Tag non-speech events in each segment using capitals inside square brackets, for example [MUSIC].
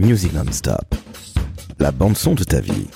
Music Non-Stop. La bande-son de ta vie.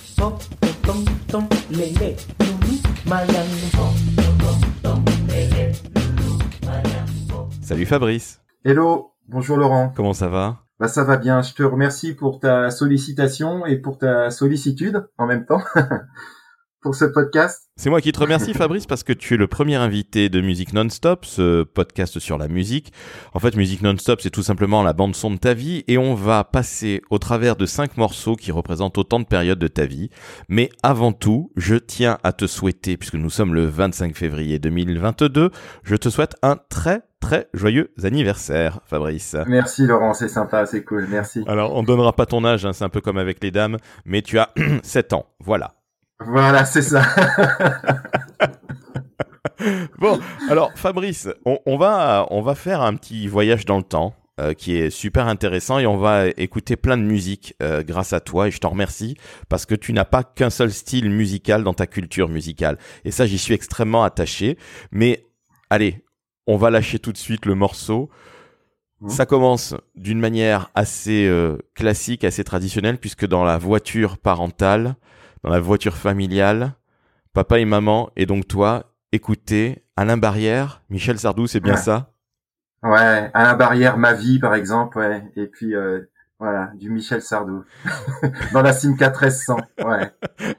Salut Fabrice. Hello, bonjour Laurent. Comment ça va? Bah ça va bien, je te remercie pour ta sollicitation et pour ta sollicitude en même temps. [LAUGHS] pour ce podcast. C'est moi qui te remercie [LAUGHS] Fabrice parce que tu es le premier invité de Musique Non-Stop, ce podcast sur la musique. En fait, Musique Non-Stop, c'est tout simplement la bande son de ta vie et on va passer au travers de cinq morceaux qui représentent autant de périodes de ta vie. Mais avant tout, je tiens à te souhaiter, puisque nous sommes le 25 février 2022, je te souhaite un très très joyeux anniversaire, Fabrice. Merci Laurent, c'est sympa, c'est cool, merci. Alors, on donnera pas ton âge, hein, c'est un peu comme avec les dames, mais tu as [CLEARS THROAT] 7 ans, voilà. Voilà, c'est ça. [LAUGHS] bon, alors Fabrice, on, va, on va faire un petit voyage dans le temps. Euh, qui est super intéressant et on va écouter plein de musique euh, grâce à toi et je t'en remercie parce que tu n'as pas qu'un seul style musical dans ta culture musicale et ça j'y suis extrêmement attaché mais allez on va lâcher tout de suite le morceau mmh. ça commence d'une manière assez euh, classique assez traditionnelle puisque dans la voiture parentale dans la voiture familiale, papa et maman, et donc toi, écoutez Alain Barrière, Michel Sardou, c'est bien ça? Ouais, Alain Barrière, ma vie par exemple, ouais. Et puis euh, voilà, du Michel Sardou. [LAUGHS] Dans la Simca 1300, ouais. [LAUGHS]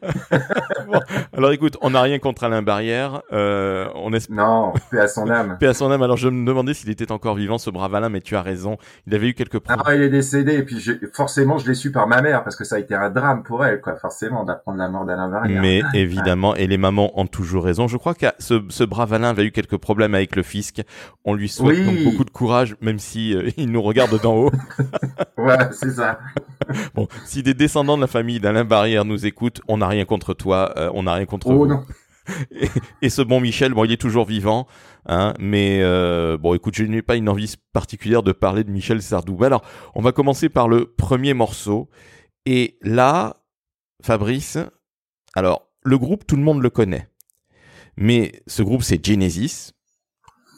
alors écoute, on n'a rien contre Alain Barrière. Euh, on Non, paix à son âme. paix à son âme. Alors je me demandais s'il était encore vivant, ce brave Alain, mais tu as raison. Il avait eu quelques problèmes. Ah, il est décédé, et puis forcément, je l'ai su par ma mère, parce que ça a été un drame pour elle, quoi, forcément, d'apprendre la mort d'Alain Barrière. Mais évidemment, et les mamans ont toujours raison. Je crois que ce, ce brave Alain avait eu quelques problèmes avec le fisc. On lui souhaite donc beaucoup de courage, même si euh, [LAUGHS] il nous regarde d'en haut. ouais c'est ça. [LAUGHS] bon, si des descendants de la famille d'Alain Barrière nous écoutent, on n'a rien contre toi, euh, on n'a rien contre oh, vous. Non. [LAUGHS] Et, ce bon Michel, bon, il est toujours vivant, hein, mais euh, bon, écoute, je n'ai pas une envie particulière de parler de Michel Sardou. Alors, on va commencer par le premier morceau. Et là, Fabrice, alors, le groupe, tout le monde le connaît. Mais ce groupe, c'est Genesis.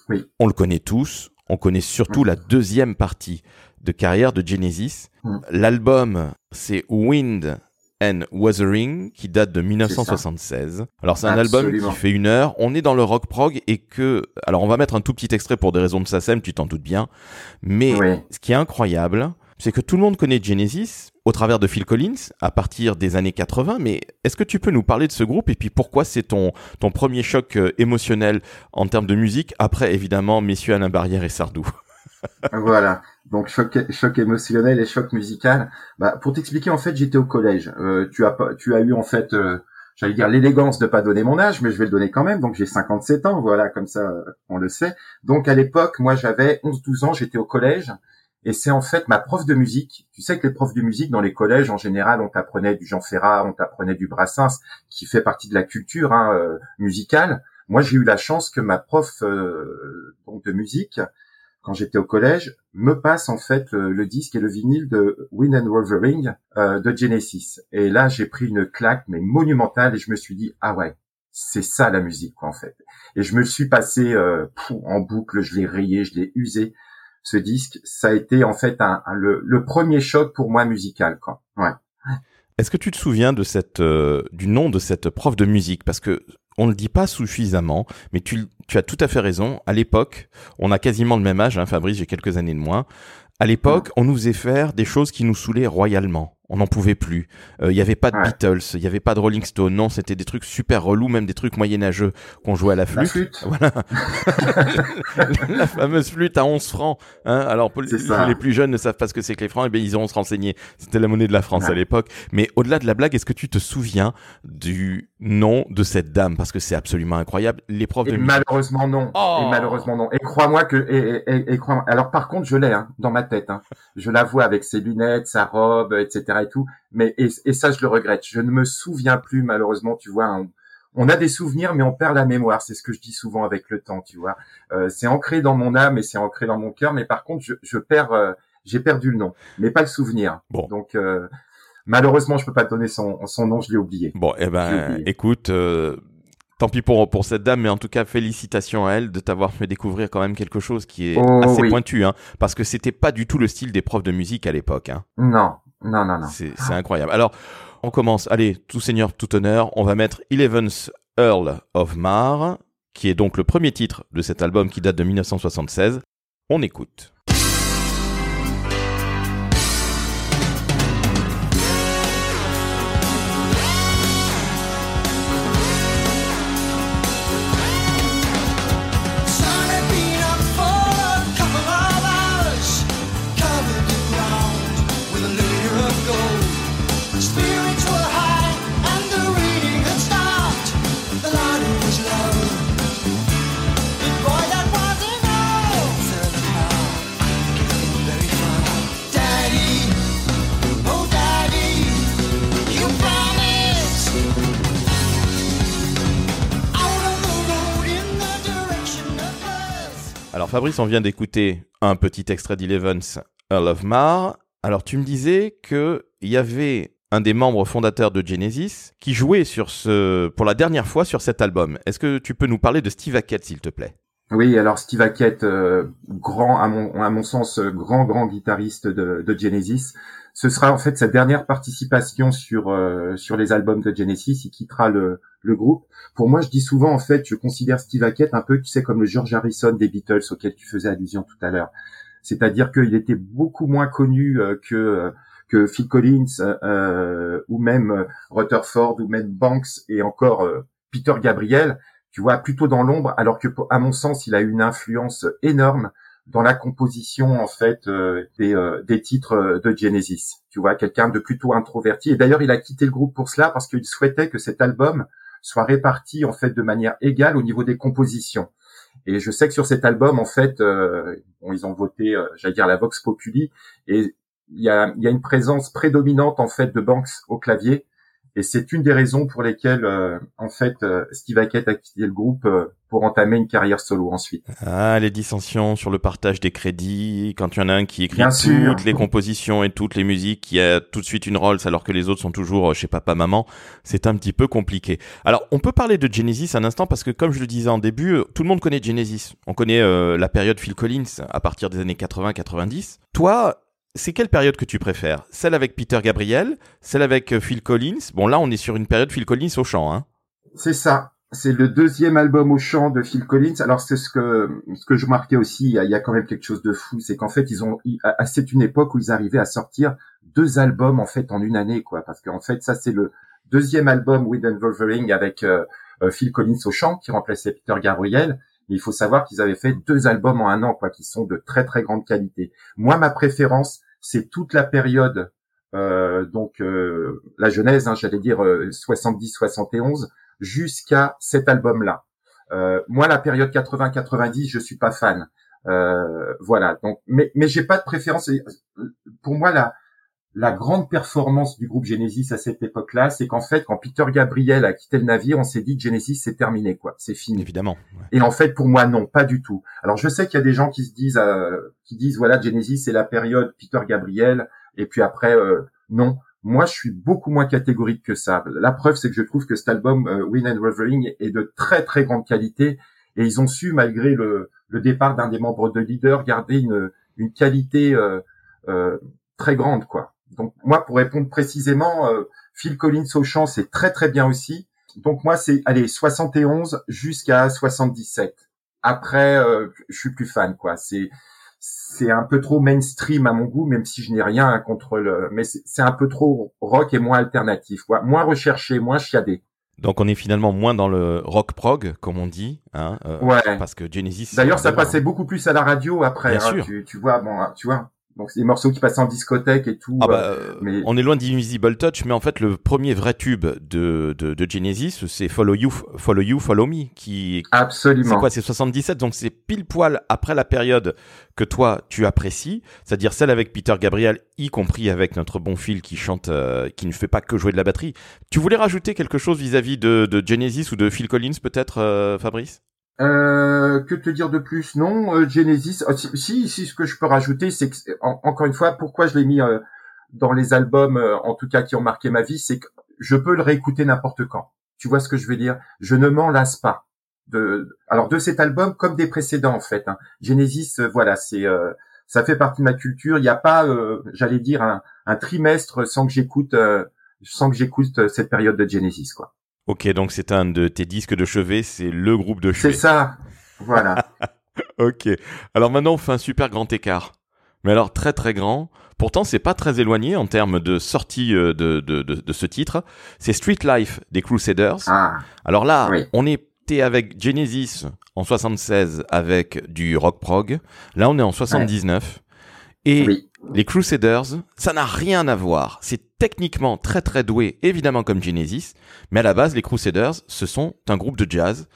Oui. On le connaît tous. On connaît surtout la deuxième partie de carrière de Genesis. Mm. L'album, c'est Wind and Wuthering, qui date de 1976. Alors c'est un album qui fait une heure. On est dans le rock prog et que, alors on va mettre un tout petit extrait pour des raisons de SACEM, tu t'en doutes bien. Mais ce qui est incroyable, c'est que tout le monde connaît Genesis au travers de Phil Collins à partir des années 80. Mais est-ce que tu peux nous parler de ce groupe et puis pourquoi c'est ton ton premier choc euh, émotionnel en termes de musique après évidemment Messieurs Alain Barrière et Sardou? voilà. Donc choc, choc émotionnel et choc musical. Bah, pour t'expliquer, en fait, j'étais au collège. Euh, tu as tu as eu en fait, euh, j'allais dire l'élégance de pas donner mon âge, mais je vais le donner quand même. Donc j'ai 57 ans, voilà, comme ça, euh, on le sait. Donc à l'époque, moi j'avais 11-12 ans, j'étais au collège. Et c'est en fait ma prof de musique. Tu sais que les profs de musique dans les collèges, en général, on t'apprenait du Jean Ferrat, on t'apprenait du Brassens, qui fait partie de la culture hein, musicale. Moi, j'ai eu la chance que ma prof donc de musique quand j'étais au collège, me passe en fait le, disque et le vinyle de Wind and Wolverine euh, de Genesis. Et là, j'ai pris une claque mais monumentale et je me suis dit ah ouais, c'est ça la musique quoi en fait. Et je me suis passé euh, en boucle, je l'ai rayé, je l'ai usé. Ce disque, ça a été en fait un, le, le, premier choc pour moi musical quoi. Ouais. Est-ce que tu te souviens de cette euh, du nom de cette prof de musique? Parce que on ne le dit pas suffisamment, mais tu, tu, as tout à fait raison. À l'époque, on a quasiment le même âge, hein, Fabrice, j'ai quelques années de moins. À l'époque, on nous faisait faire des choses qui nous saoulaient royalement on n'en pouvait plus. Il euh, n'y avait pas de Beatles, il n'y avait pas de Rolling Stone. Non, c'était des trucs super relous, même des trucs moyenâgeux qu'on jouait à la flûte. La flûte. Voilà. [LAUGHS] la fameuse flûte à 11 francs. Hein Alors, les, plus jeunes ne savent pas ce que c'est que les francs, et eh bien ils iront se renseigner. C'était la monnaie de la France à l'époque. Mais au-delà de la blague, est-ce que tu te souviens du nom de cette dame? Parce que c'est absolument incroyable. Les profs de Malheureusement non. Oh. Et malheureusement non. Et crois-moi que et, et, et, crois Alors par contre, je l'ai hein, dans ma tête. Hein. Je la vois avec ses lunettes, sa robe, etc et tout. Mais et, ça, je le regrette. Je ne me souviens plus malheureusement. Tu vois, on, a des souvenirs, mais on perd la mémoire. C'est ce que je dis souvent avec le temps. Tu vois, euh, c'est ancré dans mon âme et c'est ancré dans mon cœur. Mais par contre, je, perds, euh, j'ai perdu le nom, mais pas le souvenir. Bon. Donc euh, malheureusement, je peux pas te donner son, son nom. Je l'ai oublié. Bon, eh ben, écoute. Tant pis pour, pour cette dame, mais en tout cas, félicitations à elle de t'avoir fait découvrir quand même quelque chose qui est oh, assez pointu, hein, parce que c'était pas du tout le style des profs de musique à l'époque. Hein. Non, Non, non, non. C'est incroyable. Alors, on commence. Allez, tout seigneur, tout honneur. On va mettre Eleventh Earl of Mar, qui est donc le premier titre de cet album qui date de 1976. On écoute. Fabrice, on vient d'écouter un petit extrait d'Eleven's Earl of Mar. Alors tu me disais qu'il y avait un des membres fondateurs de Genesis qui jouait sur ce, pour la dernière fois sur cet album. Est-ce que tu peux nous parler de Steve Hackett, s'il te plaît? Oui, alors Steve Hackett, euh, grand à mon, sens, grand grand guitariste de, Genesis. Ce sera en fait sa dernière participation sur euh, sur les albums de Genesis. Il quittera le, le groupe. Pour moi, je dis souvent en fait, je considère Steve Hackett un peu, tu sais, comme le George Harrison des Beatles auquel tu faisais allusion tout à l'heure. C'est-à-dire qu'il était beaucoup moins connu euh, que que Phil Collins ou même Rutherford ou même Banks et encore Peter Gabriel tu vois, plutôt dans l'ombre, alors que, à mon sens, il a eu une influence énorme dans la composition en fait euh, des, euh, des, titres de Genesis. Tu vois, quelqu'un de plutôt introverti. Et d'ailleurs, il a quitté le groupe pour cela parce qu'il souhaitait que cet album soit réparti en fait de manière égale au niveau des compositions. Et je sais que sur cet album, en fait, euh, bon, ils ont voté, j'allais dire la Vox Populi, et il y a, y a une présence prédominante en fait de Banks au clavier et c'est une des raisons pour lesquelles, euh, en fait, euh, Steve Hackett a quitté le groupe euh, pour entamer une carrière solo ensuite. Ah, les dissensions sur le partage des crédits, quand il y en a un qui écrit toutes les compositions et toutes les musiques, qui a tout de suite une Rolls alors que les autres sont toujours chez papa maman, c'est un petit peu compliqué. Alors, on peut parler de Genesis un instant parce que comme je le disais en début, tout le monde connaît Genesis. On connaît la période Phil Collins à partir des années 80-90. Toi, c'est quelle période que tu préfères? Celle avec Peter Gabriel? Celle avec euh, Phil Collins? Bon, là, on est sur une période Phil Collins au chant, hein C'est ça. C'est le deuxième album au chant de Phil Collins. Alors, c'est ce que, ce que je marquais aussi. Il y, a, quand même quelque chose de fou. C'est qu'en fait, ils ont, c'est une époque où ils arrivaient à sortir deux albums, en fait, en une année, quoi. Parce qu'en fait, ça, c'est le deuxième album With Wolverine avec euh, euh, Phil Collins au chant, qui remplaçait Peter Gabriel. Mais il faut savoir qu'ils avaient fait deux albums en un an, quoi, qui sont de très très grande qualité. Moi, ma préférence, c'est toute la période, euh, donc euh, la genèse, hein, j'allais dire 70-71, euh, jusqu'à cet album-là. moi, la période 80-90, je suis pas fan. voilà. Donc, mais mais j'ai pas de préférence. Pour moi, la la grande performance du groupe Genesis à cette époque-là, c'est qu'en fait, quand Peter Gabriel a quitté le navire, on s'est dit que Genesis c'est terminé, quoi, c'est fini. Évidemment. Et en fait, pour moi, non, pas du tout. Alors, je sais qu'il y a des gens qui se disent, euh, qui disent, voilà, Genesis c'est la période Peter Gabriel, et puis après, euh, non. Moi, je suis beaucoup moins catégorique que ça. La preuve, c'est que je trouve que cet album euh, Win and Revering est de très très grande qualité, et ils ont su, malgré le, le départ d'un des membres de leader, garder une, une qualité très grande, quoi. Donc moi, pour répondre précisément, euh, Phil Collins au chant, c'est très très bien aussi. Donc moi, c'est allez 71 jusqu'à 77. Après, euh, je suis plus fan, quoi. C'est c'est un peu trop mainstream à mon goût, même si je n'ai rien contre le. Mais c'est un peu trop rock et moins alternatif, quoi. Moins recherché, moins chiadé. Donc on est finalement moins dans le rock prog, comme on dit, hein, euh, ouais. Parce que Genesis. D'ailleurs, ça passait beaucoup plus à la radio après. Bien hein, sûr. Tu, tu vois, bon, tu vois. Donc c'est des morceaux qui passent en discothèque et tout. Ah bah, euh, mais... On est loin d'Invisible Touch, mais en fait le premier vrai tube de, de, de Genesis, c'est Follow You, Follow You, Follow Me, qui absolument. C'est quoi C'est 77, donc c'est pile poil après la période que toi tu apprécies, c'est-à-dire celle avec Peter Gabriel, y compris avec notre bon Phil qui chante, euh, qui ne fait pas que jouer de la batterie. Tu voulais rajouter quelque chose vis-à-vis de, de, Genesis ou de Phil Collins peut-être, euh, Fabrice? Euh, que te dire de plus? Non, euh, Genesis. Ah, si, si, ce que je peux rajouter, c'est que encore une fois, pourquoi je l'ai mis euh, dans les albums, en tout cas qui ont marqué ma vie, c'est que je peux le réécouter n'importe quand. Tu vois ce que je veux dire? Je ne m'en lasse pas. De, alors de cet album comme des précédents en fait. Hein. Genesis, voilà, c'est ça fait partie de ma culture. Il n'y a pas, j'allais dire, un, un, trimestre sans que j'écoute, sans que j'écoute cette période de Genesis, quoi. Ok, donc c'est un de tes disques de chevet, c'est le groupe de chevet. C'est ça, voilà. [LAUGHS] ok. Alors maintenant, on fait un super grand écart. Mais alors très très grand. Pourtant, c'est pas très éloigné en termes de sortie de, de, de, de ce titre. C'est Street Life des Crusaders. Ah, alors là, on était avec Genesis en 76 avec du rock prog. Là, on est en 79. Et les Crusaders, ça n'a rien à voir. C'est techniquement très très doué, évidemment comme Genesis, mais à la base, les Crusaders, ce sont un groupe de jazz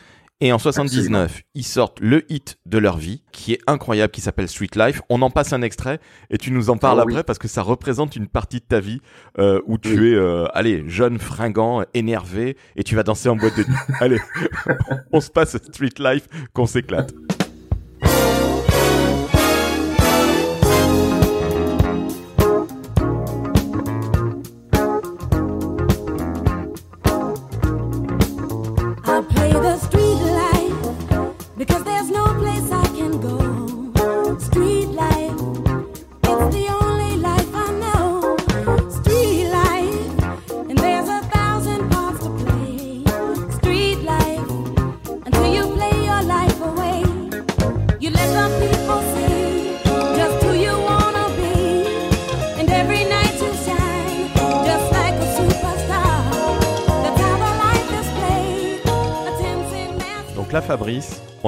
et en 79, ils sortent le hit de leur vie, qui est incroyable, qui s'appelle Street Life. On en passe un extrait et tu nous en parles oh après parce que ça représente une partie de ta vie euh, où tu es, euh, allez, jeune, fringant, énervé et tu vas danser en boîte de nuit. [LAUGHS] allez, [LAUGHS] on se passe Street Life, qu'on s'éclate.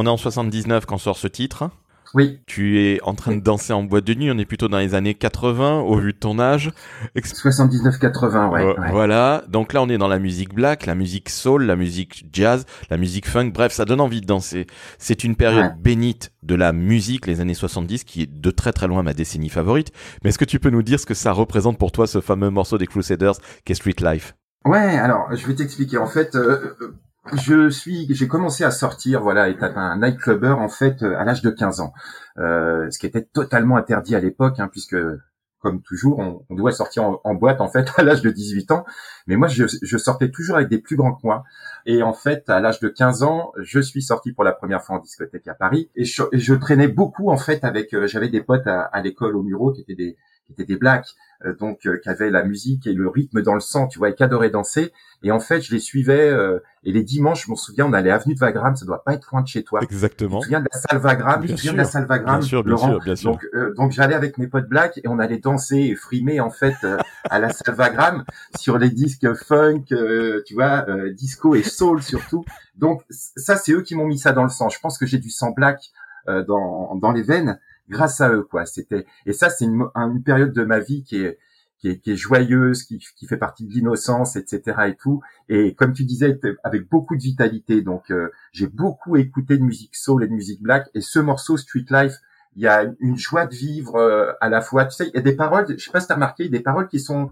On est en 79 quand sort ce titre. Oui. Tu es en train de danser en boîte de nuit, on est plutôt dans les années 80 au vu de ton âge. 79-80, ouais, Voilà, donc là on est dans la musique black, la musique soul, la musique jazz, la musique funk, bref, ça donne envie de danser. C'est une période bénite de la musique, les années 70, qui est de très très loin ma décennie favorite. Mais est-ce que tu peux nous dire ce que ça représente pour toi, ce fameux morceau des Crusaders qu'est Street Life? Ouais, alors je vais t'expliquer. En fait, euh, je suis, j'ai commencé à sortir, voilà, être un nightclubber en fait euh, à l'âge de 15 ans, euh, ce qui était totalement interdit à l'époque, hein, puisque comme toujours, on, doit sortir en, boîte en fait [LAUGHS] à l'âge de 18 ans. Mais moi, je, je, sortais toujours avec des plus grands que moi. Et en fait, à l'âge de 15 ans, je suis sorti pour la première fois en discothèque à Paris. Et je, je traînais beaucoup en fait avec, euh, j'avais des potes à, à l'école au Muro qui étaient des étaient des blacks, euh, donc euh, qui avaient la musique et le rythme dans le sang, tu vois, et qui adoraient danser. Et en fait, je les suivais. Euh, et les dimanches, je m'en souviens, on allait avenue de Wagram, ça doit pas être loin de chez toi. Exactement. Tu viens de la salle Wagram, tu viens de la salle Wagram, bien sûr, bien Sûr, bien sûr. Donc, euh, donc j'allais avec mes potes black et on allait danser et frimer en fait euh, à la salle Wagram [LAUGHS] sur les disques funk, tu vois, disco et soul surtout. Donc ça, c'est eux qui m'ont mis ça dans le sang. Je pense que j'ai du sang black dans dans les veines grâce à eux, quoi. C'était et ça, c'est une, une période de ma vie qui est qui est, qui est joyeuse, qui, qui, fait partie de l'innocence, etc. et tout. Et comme tu disais, avec beaucoup de vitalité. Donc, euh, j'ai beaucoup écouté de musique soul et de musique black. Et ce morceau Street Life, il y a une joie de vivre euh, à la fois. Tu sais, il y a des paroles. Je sais pas si t'as remarqué, des paroles qui sont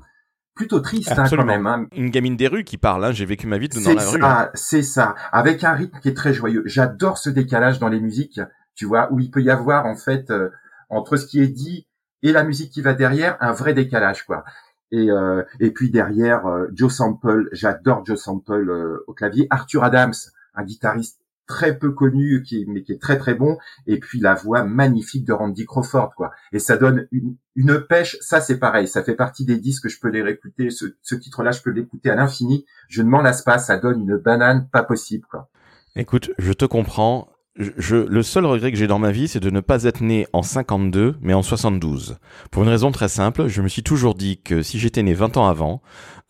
plutôt tristes hein, quand même. Hein. Une gamine des rues qui parle. Hein. J'ai vécu ma vie dans la rue. C'est ça. Avec un rythme qui est très joyeux. J'adore ce décalage dans les musiques. Tu vois, où il peut y avoir en fait euh, entre ce qui est dit et la musique qui va derrière, un vrai décalage quoi. Et, euh, et puis derrière, euh, Joe Sample, j'adore Joe Sample euh, au clavier. Arthur Adams, un guitariste très peu connu, qui mais qui est très très bon. Et puis la voix magnifique de Randy Crawford, quoi. Et ça donne une, une pêche. Ça c'est pareil, ça fait partie des disques que je peux les réécouter. Ce, ce titre-là, je peux l'écouter à l'infini. Je ne m'en lasse pas. Ça donne une banane pas possible, quoi. Écoute, je te comprends je, le seul regret que j'ai dans ma vie, c'est de ne pas être né en 52, mais en 72. Pour une raison très simple, je me suis toujours dit que si j'étais né 20 ans avant,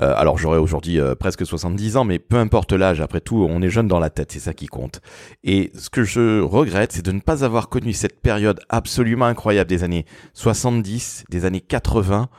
euh, alors j'aurais aujourd'hui euh, presque 70 ans, mais peu importe l'âge, après tout, on est jeune dans la tête, c'est ça qui compte. Et ce que je regrette, c'est de ne pas avoir connu cette période absolument incroyable des années 70, des années 80,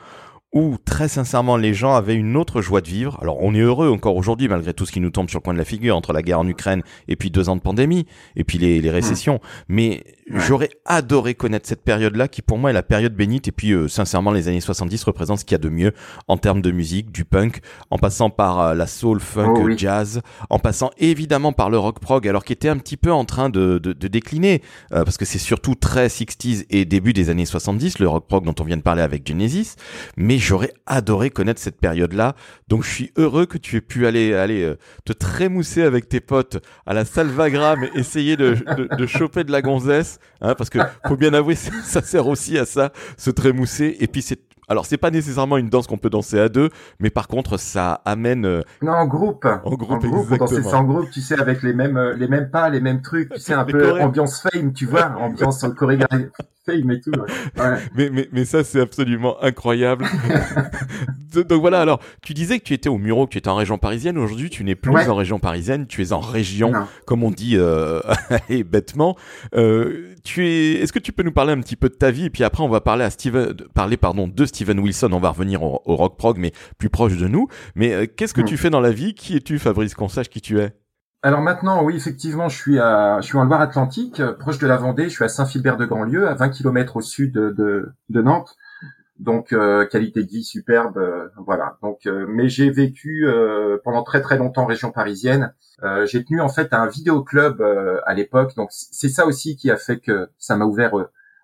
où très sincèrement les gens avaient une autre joie de vivre. Alors on est heureux encore aujourd'hui malgré tout ce qui nous tombe sur le coin de la figure entre la guerre en Ukraine et puis deux ans de pandémie et puis les, les récessions. Mais j'aurais adoré connaître cette période-là qui pour moi est la période bénite et puis euh, sincèrement les années 70 représentent ce qu'il y a de mieux en termes de musique, du punk, en passant par euh, la soul, funk, oh jazz, en passant évidemment par le rock prog alors qui était un petit peu en train de, de, de décliner euh, parce que c'est surtout très 60s et début des années 70 le rock prog dont on vient de parler avec Genesis. Mais j'aurais adoré connaître cette période-là. Donc je suis heureux que tu aies pu aller aller euh, te trémousser avec tes potes à la salvagram essayer de, de, de, choper de la gonzesse, hein, parce que faut bien avouer, [LAUGHS] ça sert aussi à ça, se trémousser. Et puis c'est alors c'est pas nécessairement une danse qu'on peut danser à deux, mais par contre ça amène. Euh, non en groupe. En groupe, en groupe danser ça en groupe, tu sais, avec les mêmes euh, les mêmes pas, les mêmes trucs, tu sais [LAUGHS] un peu ambiance fame, tu vois, ambiance chorégraphie fame et tout. Ouais. [LAUGHS] mais, mais mais ça c'est absolument incroyable. [LAUGHS] Donc voilà. Alors tu disais que tu étais au Muro, que tu étais en région parisienne. Aujourd'hui tu n'es plus en région parisienne, tu es en région, comme on dit euh, [LAUGHS] bêtement. Euh, tu es. Est-ce que tu peux nous parler un petit peu de ta vie? Et puis après on va parler à Steven, parler pardon de Steven Wilson. On va revenir au, rock prog, mais plus proche de nous. Mais euh, qu'est-ce que hmm. tu fais dans la vie? Qui es-tu, Fabrice Qu'on sache qui tu es? Alors maintenant, oui, effectivement, je suis à, je suis en Loire-Atlantique, proche de la Vendée. Je suis à Saint-Philbert-de-Grandlieu, à 20 km au sud de, de, Nantes. Donc euh, qualité de vie superbe, euh, voilà. Donc, mais j'ai vécu pendant très très longtemps en région parisienne. j'ai tenu en fait un vidéoclub à l'époque. Donc c'est ça aussi qui a fait que ça m'a ouvert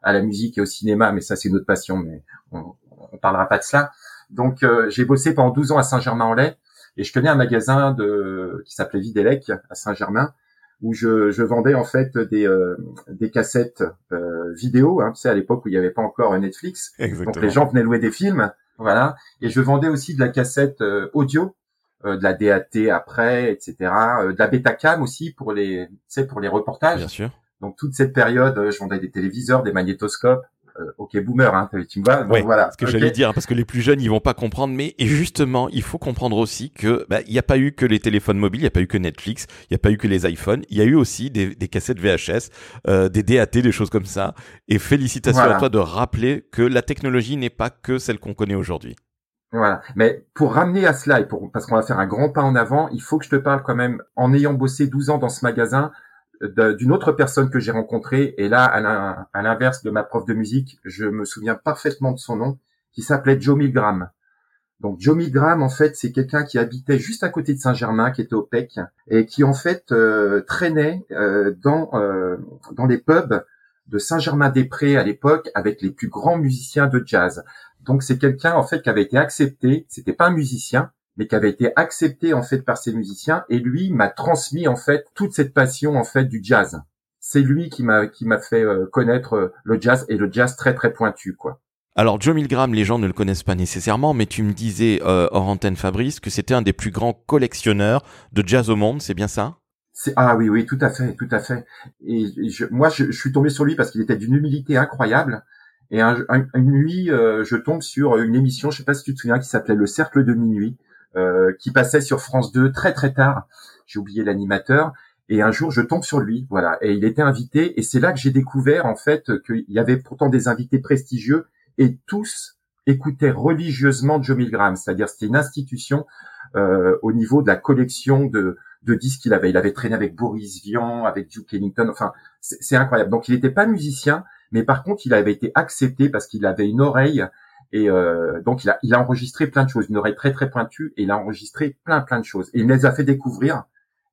à la musique et au cinéma. Mais ça c'est une autre passion. Mais on, on parlera pas de cela. Donc euh, j'ai bossé pendant 12 ans à Saint-Germain-en-Laye et je tenais un magasin de qui s'appelait Videlec à Saint-Germain où je, je, vendais en fait des, euh, des cassettes euh, vidéo, hein, tu sais à l'époque où il n'y avait pas encore Netflix, Exactement. donc les gens venaient louer des films, voilà, et je vendais aussi de la cassette audio, de la DAT après, etc., de la Betacam aussi pour les, tu sais, pour les reportages. Bien sûr. Donc toute cette période, je vendais des téléviseurs, des magnétoscopes, euh, ok boomer, hein, tu me vois. Donc, voilà. Ce que j'allais dire, parce que les plus jeunes, ils vont pas comprendre. Mais et justement, il faut comprendre aussi que bah, il n'y a pas eu que les téléphones mobiles, il n'y a pas eu que Netflix, il n'y a pas eu que les iPhones, il y a eu aussi des, des cassettes VHS, euh, des DAT, des choses comme ça. Et félicitations à toi de rappeler que la technologie n'est pas que celle qu'on connaît aujourd'hui. Voilà. Mais pour ramener à cela et pour parce qu'on va faire un grand pas en avant, il faut que je te parle quand même en ayant bossé 12 ans dans ce magasin d'une autre personne que j'ai rencontrée, et là, à l'inverse de ma prof de musique, je me souviens parfaitement de son nom, qui s'appelait Joe Milgram. Donc Joe Milgram, en fait, c'est quelqu'un qui habitait juste à côté de Saint-Germain, qui était au PEC, et qui en fait euh, traînait euh, dans euh, dans les pubs de Saint-Germain-des-Prés à l'époque avec les plus grands musiciens de jazz. Donc c'est quelqu'un en fait qui avait été accepté. C'était pas un musicien, mais qui avait été accepté en fait par ses musiciens et lui m'a transmis en fait toute cette passion en fait du jazz. C'est lui qui m'a qui m'a fait euh, connaître euh, le jazz et le jazz très très pointu quoi. Alors Joe Milgram, les gens ne le connaissent pas nécessairement, mais tu me disais euh, hors antenne Fabrice que c'était un des plus grands collectionneurs de jazz au monde, c'est bien ça? Ah oui oui tout à fait tout à fait. Et, moi je, suis tombé sur lui parce qu'il était d'une humilité incroyable. Et un, une nuit, je tombe sur une émission, je sais pas si tu te souviens, qui s'appelait Le Cercle de minuit, euh, qui passait sur France 2 très très tard. J'ai oublié l'animateur. Et un jour, je tombe sur lui, voilà. Et il était invité, et c'est là que j'ai découvert en fait qu'il y avait pourtant des invités prestigieux, et tous écoutaient religieusement Joe Milgram, c'est-à-dire c'était une institution euh, au niveau de la collection de, de disques qu'il avait. Il avait traîné avec Boris Vian, avec Duke Ellington, enfin c'est incroyable. Donc il n'était pas musicien, mais par contre il avait été accepté parce qu'il avait une oreille et euh, donc il a, il a enregistré plein de choses, une oreille très très pointue, et il a enregistré plein plein de choses. Et il me les a fait découvrir.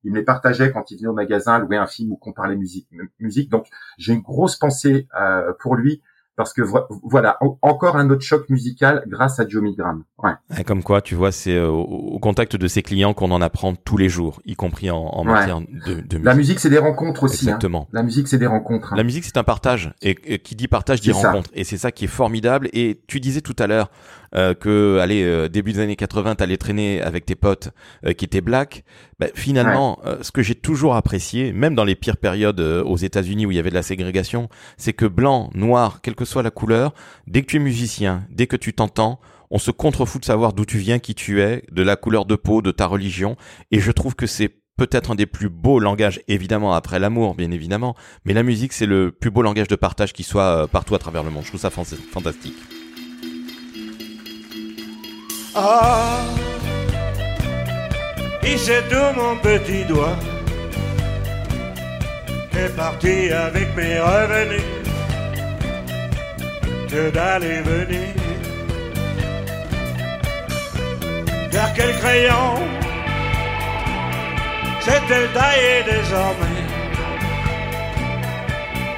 Il me les partageait quand il venait au magasin louer un film ou qu'on parlait musique. musique. Donc j'ai une grosse pensée euh, pour lui parce que voilà, encore un autre choc musical grâce à Joe Milgram. Ouais. comme quoi, tu vois, c'est euh, au, contact de ses clients qu'on en apprend tous les jours, y compris en, en matière de, de, musique. La musique, c'est des rencontres aussi. Hein. Exactement. La musique, c'est des rencontres. Hein. La musique, c'est un partage. Et, qui dit partage dit rencontre. Et c'est ça qui est formidable. Et tu disais tout à l'heure euh, que, allez, euh, début des années 80, t'allais traîner avec tes potes euh, qui étaient black. Ben, finalement, euh, ce que j'ai toujours apprécié, même dans les pires périodes aux États-Unis où il y avait de la ségrégation, c'est que blanc, noir, quelle que soit la couleur, dès que tu es musicien, dès que tu t'entends, on se contrefout de savoir d'où tu viens, qui tu es, de la couleur de peau, de ta religion. Et je trouve que c'est peut-être un des plus beaux langages, évidemment après l'amour, bien évidemment, mais la musique c'est le plus beau langage de partage qui soit partout à travers le monde. Je trouve ça fantastique. Ah, c'est tout mon petit doigt est parti avec mes revenus que d'aller venir. Car quel crayon c'est-elle taillée désormais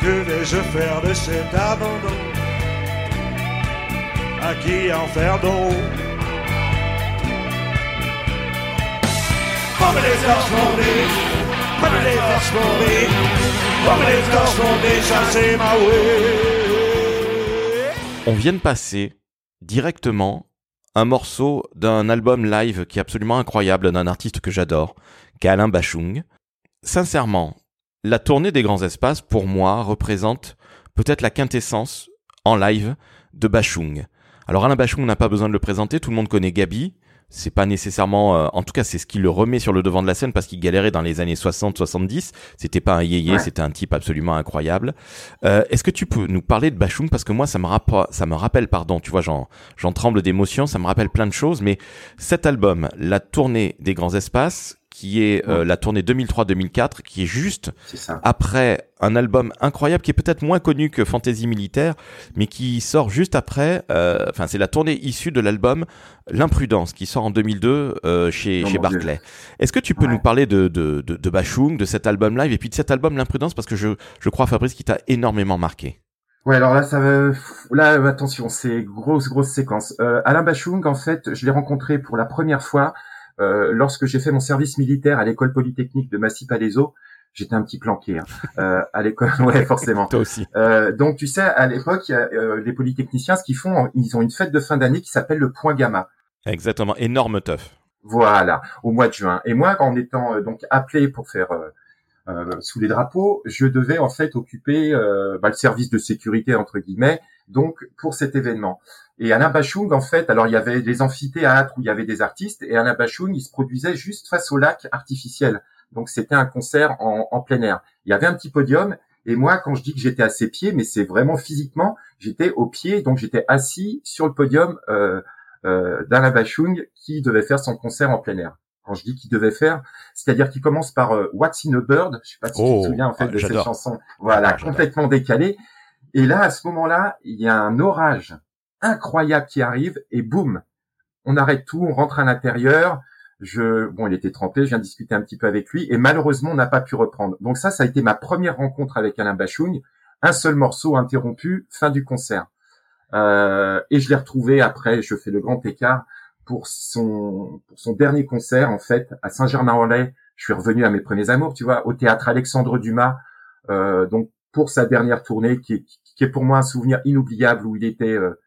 Que vais-je faire de cet abandon? À qui en faire d'eau. On vient de passer directement un morceau d'un album live qui est absolument incroyable d'un artiste que j'adore, qui est Bachung. Sincèrement, la tournée des grands espaces, pour moi, représente peut-être la quintessence en live de Bachung. Alors Alain Bachung n'a pas besoin de le présenter, tout le monde connaît Gabi, c'est pas nécessairement euh, en tout cas c'est ce qui le remet sur le devant de la scène parce qu'il galérait dans les années 60 70 c'était pas un yéyé Ouais. c'était un type absolument incroyable. Euh, est-ce que tu peux nous parler de Bachung parce que moi ça me rappelle ça me rappelle pardon tu vois j'en j'en tremble d'émotion ça me rappelle plein de choses mais cet album la tournée des grands espaces qui est euh, la tournée 2003-2004 qui est juste après un album incroyable qui est peut-être moins connu que Fantasy Militaire, mais qui sort juste après. euh, Enfin, c'est la tournée issue de l'album L'imprudence qui sort en 2002 euh, chez, Oh chez Barclay. Est-ce que tu peux Ouais. nous parler de, de, de, de Bachung, de cet album live et puis de cet album L'imprudence parce que je, je crois Fabrice qui t'a énormément marqué. Ouais, alors là, ça va. Là, attention, c'est grosse, grosse séquence. Euh, Alain Bachung, en fait, je l'ai rencontré pour la première fois euh, lorsque j'ai fait mon service militaire à l'école polytechnique de Massy-Palaiseau. J'étais un petit planqué hein, euh, à l'école, [LAUGHS] ouais, forcément. Toi aussi. Euh, donc, tu sais, à l'époque, euh, les polytechniciens, ce qu'ils font, ils ont une fête de fin d'année qui s'appelle le Point Gamma. Exactement, énorme teuf. Voilà, au mois de juin. Et moi, en étant euh, donc appelé pour faire euh, euh, sous les drapeaux, je devais en fait occuper euh, bah, le service de sécurité entre guillemets, donc pour cet événement. Et Alain Bachung, en fait, alors il y avait des amphithéâtres où il y avait des artistes, et Alain Bachung, il se produisait juste face au lac artificiel. Donc c'était un concert en, en plein air. Il y avait un petit podium, et moi, quand je dis que j'étais à ses pieds, mais c'est vraiment physiquement, j'étais au pied, donc j'étais assis sur le podium. Euh, euh, d'Alain Bachung qui devait faire son concert en plein air. Quand je dis qu'il devait faire, c'est-à-dire qu'il commence par euh, What's in a Bird, je sais pas si tu Oh, te souviens en fait ah, de cette chanson, voilà, complètement décalée. Et là, à ce moment-là, il y a un orage incroyable qui arrive et boum, on arrête tout, on rentre à l'intérieur. Je, bon, il était trempé, je viens de discuter un petit peu avec lui et malheureusement, on n'a pas pu reprendre. Donc ça, ça a été ma première rencontre avec Alain Bachung. Un seul morceau interrompu, fin du concert. Euh, et je l'ai retrouvé après, je fais le grand écart pour son pour son dernier concert en fait à Saint-Germain-en-Laye. Je suis revenu à mes premiers amours, tu vois, au théâtre Alexandre Dumas. Euh, donc pour sa dernière tournée qui est, qui est pour moi un souvenir inoubliable où il était euh,